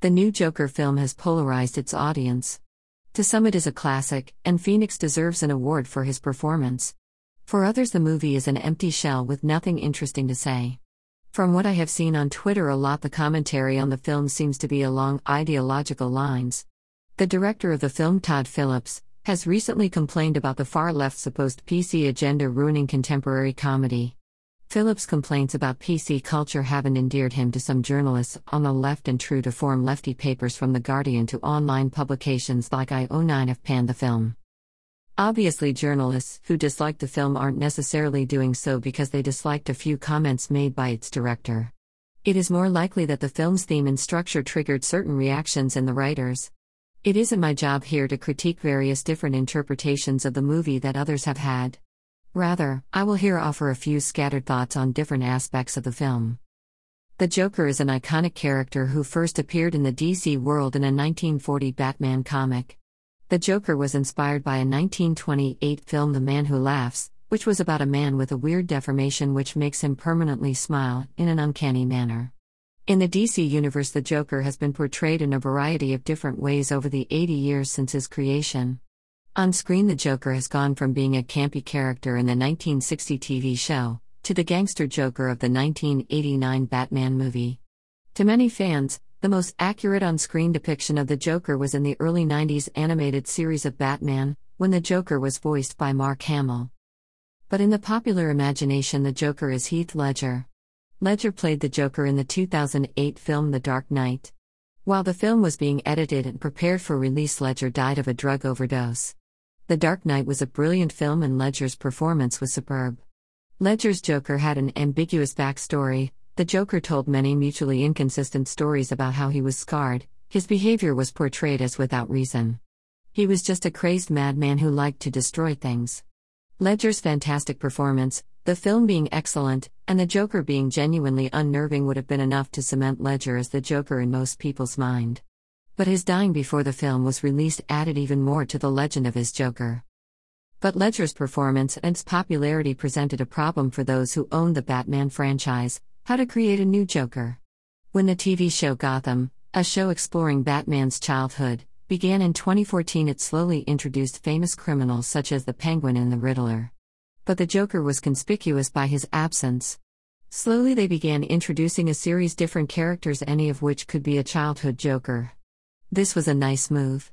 The new Joker film has polarized its audience. To some, it is a classic, and Phoenix deserves an award for his performance. For others, the movie is an empty shell with nothing interesting to say. From what I have seen on Twitter, a lot the commentary on the film seems to be along ideological lines. The director of the film, Todd Phillips, has recently complained about the far left's supposed PC agenda ruining contemporary comedy. Phillips' complaints about PC culture haven't endeared him to some journalists on the left and true to form lefty papers from The Guardian to online publications like IO9 have panned the film. Obviously, journalists who dislike the film aren't necessarily doing so because they disliked a few comments made by its director. It is more likely that the film's theme and structure triggered certain reactions in the writers. It isn't my job here to critique various different interpretations of the movie that others have had. Rather, I will here offer a few scattered thoughts on different aspects of the film. The Joker is an iconic character who first appeared in the DC world in a 1940 Batman comic. The Joker was inspired by a 1928 film The Man Who Laughs, which was about a man with a weird deformation which makes him permanently smile in an uncanny manner. In the DC universe, the Joker has been portrayed in a variety of different ways over the 80 years since his creation. On screen, the Joker has gone from being a campy character in the 1960 TV show to the gangster Joker of the 1989 Batman movie. To many fans, the most accurate on screen depiction of the Joker was in the early 90s animated series of Batman, when the Joker was voiced by Mark Hamill. But in the popular imagination, the Joker is Heath Ledger. Ledger played the Joker in the 2008 film The Dark Knight. While the film was being edited and prepared for release, Ledger died of a drug overdose. The Dark Knight was a brilliant film and Ledger's performance was superb. Ledger's Joker had an ambiguous backstory. The Joker told many mutually inconsistent stories about how he was scarred, his behavior was portrayed as without reason. He was just a crazed madman who liked to destroy things. Ledger's fantastic performance, the film being excellent, and the Joker being genuinely unnerving would have been enough to cement Ledger as the Joker in most people's mind. But his dying before the film was released added even more to the legend of his Joker. But Ledger's performance and its popularity presented a problem for those who owned the Batman franchise how to create a new Joker. When the TV show Gotham, a show exploring Batman's childhood, began in 2014, it slowly introduced famous criminals such as the Penguin and the Riddler. But the Joker was conspicuous by his absence. Slowly, they began introducing a series different characters, any of which could be a childhood Joker. This was a nice move.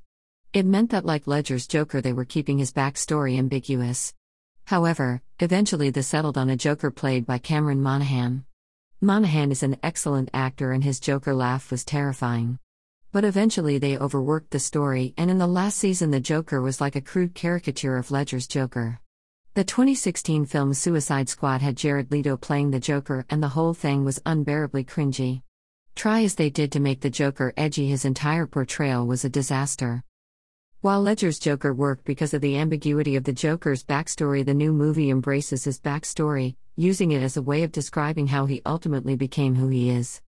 It meant that, like Ledger's Joker, they were keeping his backstory ambiguous. However, eventually they settled on a Joker played by Cameron Monaghan. Monaghan is an excellent actor, and his Joker laugh was terrifying. But eventually they overworked the story, and in the last season, the Joker was like a crude caricature of Ledger's Joker. The 2016 film Suicide Squad had Jared Leto playing the Joker, and the whole thing was unbearably cringy. Try as they did to make the Joker edgy, his entire portrayal was a disaster. While Ledger's Joker worked because of the ambiguity of the Joker's backstory, the new movie embraces his backstory, using it as a way of describing how he ultimately became who he is.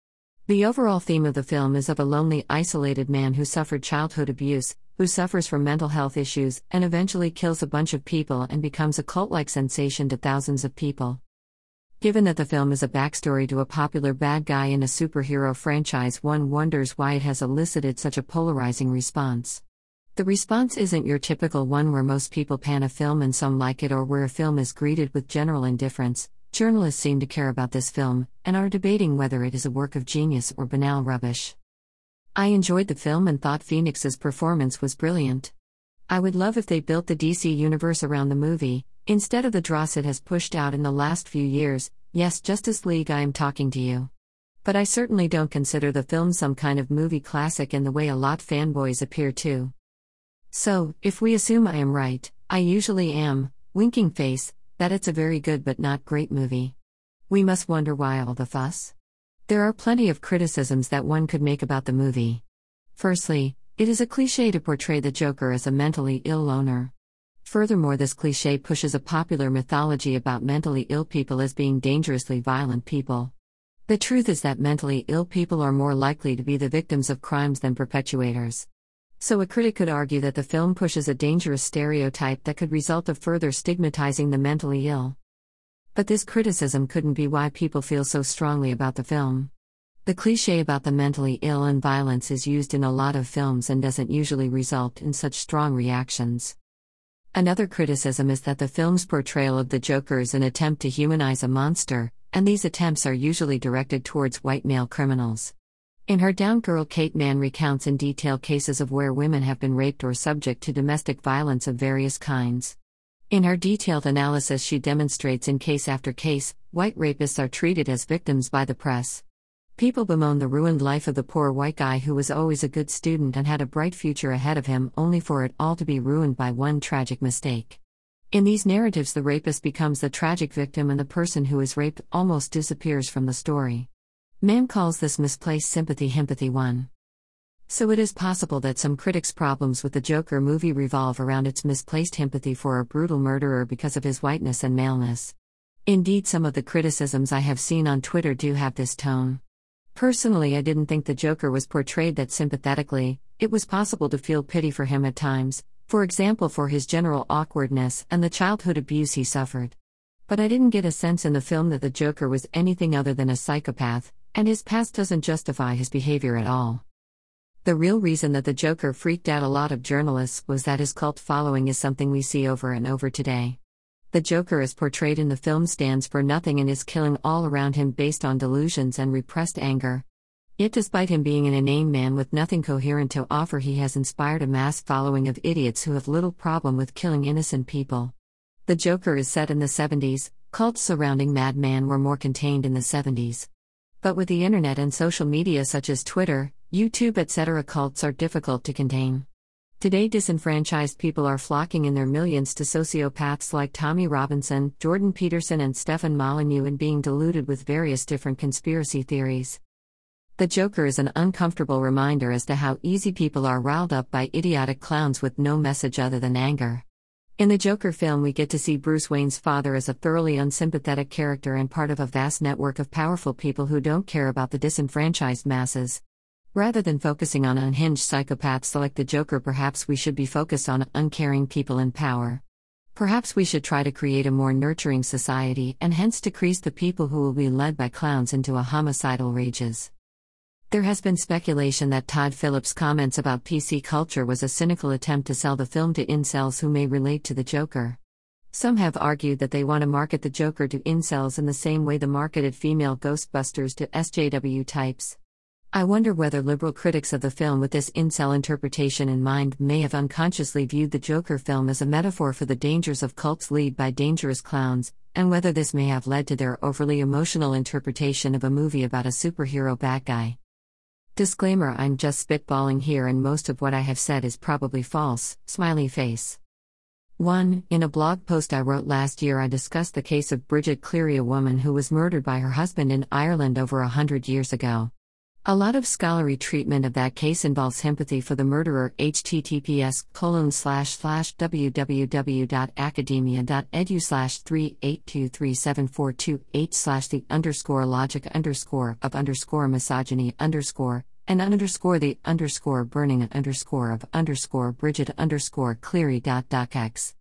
The overall theme of the film is of a lonely, isolated man who suffered childhood abuse, who suffers from mental health issues, and eventually kills a bunch of people and becomes a cult like sensation to thousands of people. Given that the film is a backstory to a popular bad guy in a superhero franchise, one wonders why it has elicited such a polarizing response. The response isn't your typical one where most people pan a film and some like it, or where a film is greeted with general indifference. Journalists seem to care about this film, and are debating whether it is a work of genius or banal rubbish. I enjoyed the film and thought Phoenix's performance was brilliant. I would love if they built the DC universe around the movie, Instead of the dross it has pushed out in the last few years, yes, Justice League, I am talking to you. But I certainly don't consider the film some kind of movie classic in the way a lot fanboys appear to. So, if we assume I am right, I usually am, winking face, that it's a very good but not great movie. We must wonder why all the fuss. There are plenty of criticisms that one could make about the movie. Firstly, it is a cliche to portray the Joker as a mentally ill loner. Furthermore, this cliche pushes a popular mythology about mentally ill people as being dangerously violent people. The truth is that mentally ill people are more likely to be the victims of crimes than perpetuators. So, a critic could argue that the film pushes a dangerous stereotype that could result of further stigmatizing the mentally ill. But this criticism couldn't be why people feel so strongly about the film. The cliche about the mentally ill and violence is used in a lot of films and doesn't usually result in such strong reactions. Another criticism is that the film's portrayal of the Joker is an attempt to humanize a monster, and these attempts are usually directed towards white male criminals. In her Down Girl, Kate Manne recounts in detail cases of where women have been raped or subject to domestic violence of various kinds. In her detailed analysis, she demonstrates in case after case, white rapists are treated as victims by the press. People bemoan the ruined life of the poor white guy who was always a good student and had a bright future ahead of him, only for it all to be ruined by one tragic mistake. In these narratives, the rapist becomes the tragic victim and the person who is raped almost disappears from the story. Manne calls this misplaced sympathy himpathy 1. So it is possible that some critics' problems with the Joker movie revolve around its misplaced empathy for a brutal murderer because of his whiteness and maleness. Indeed, some of the criticisms I have seen on Twitter do have this tone. Personally, I didn't think the Joker was portrayed that sympathetically, it was possible to feel pity for him at times, for example, for his general awkwardness and the childhood abuse he suffered. But I didn't get a sense in the film that the Joker was anything other than a psychopath, and his past doesn't justify his behavior at all. The real reason that the Joker freaked out a lot of journalists was that his cult following is something we see over and over today. The Joker as portrayed in the film stands for nothing and is killing all around him based on delusions and repressed anger. Yet, despite him being an inane man with nothing coherent to offer, he has inspired a mass following of idiots who have little problem with killing innocent people. The Joker is set in the 70s, cults surrounding Madman were more contained in the 70s. But with the internet and social media such as Twitter, YouTube, etc., cults are difficult to contain. Today, disenfranchised people are flocking in their millions to sociopaths like Tommy Robinson, Jordan Peterson, and Stefan Molyneux and being deluded with various different conspiracy theories. The Joker is an uncomfortable reminder as to how easy people are riled up by idiotic clowns with no message other than anger. In the Joker film, we get to see Bruce Wayne's father as a thoroughly unsympathetic character and part of a vast network of powerful people who don't care about the disenfranchised masses. Rather than focusing on unhinged psychopaths like the Joker, perhaps we should be focused on uncaring people in power. Perhaps we should try to create a more nurturing society and hence decrease the people who will be led by clowns into a homicidal rages. There has been speculation that Todd Phillips' comments about PC culture was a cynical attempt to sell the film to incels who may relate to the Joker. Some have argued that they want to market the Joker to incels in the same way the marketed female Ghostbusters to SJW types. I wonder whether liberal critics of the film with this incel interpretation in mind may have unconsciously viewed the Joker film as a metaphor for the dangers of cults led by dangerous clowns, and whether this may have led to their overly emotional interpretation of a movie about a superhero bad guy. Disclaimer I'm just spitballing here and most of what I have said is probably false. Smiley face. 1. In a blog post I wrote last year, I discussed the case of Bridget Cleary, a woman who was murdered by her husband in Ireland over a hundred years ago. A lot of scholarly treatment of that case involves sympathy for the murderer. https colon slash slash www.academia.edu slash 3823742 slash the underscore logic underscore of underscore misogyny underscore and underscore the underscore burning underscore of underscore Bridget underscore Cleary dot docx.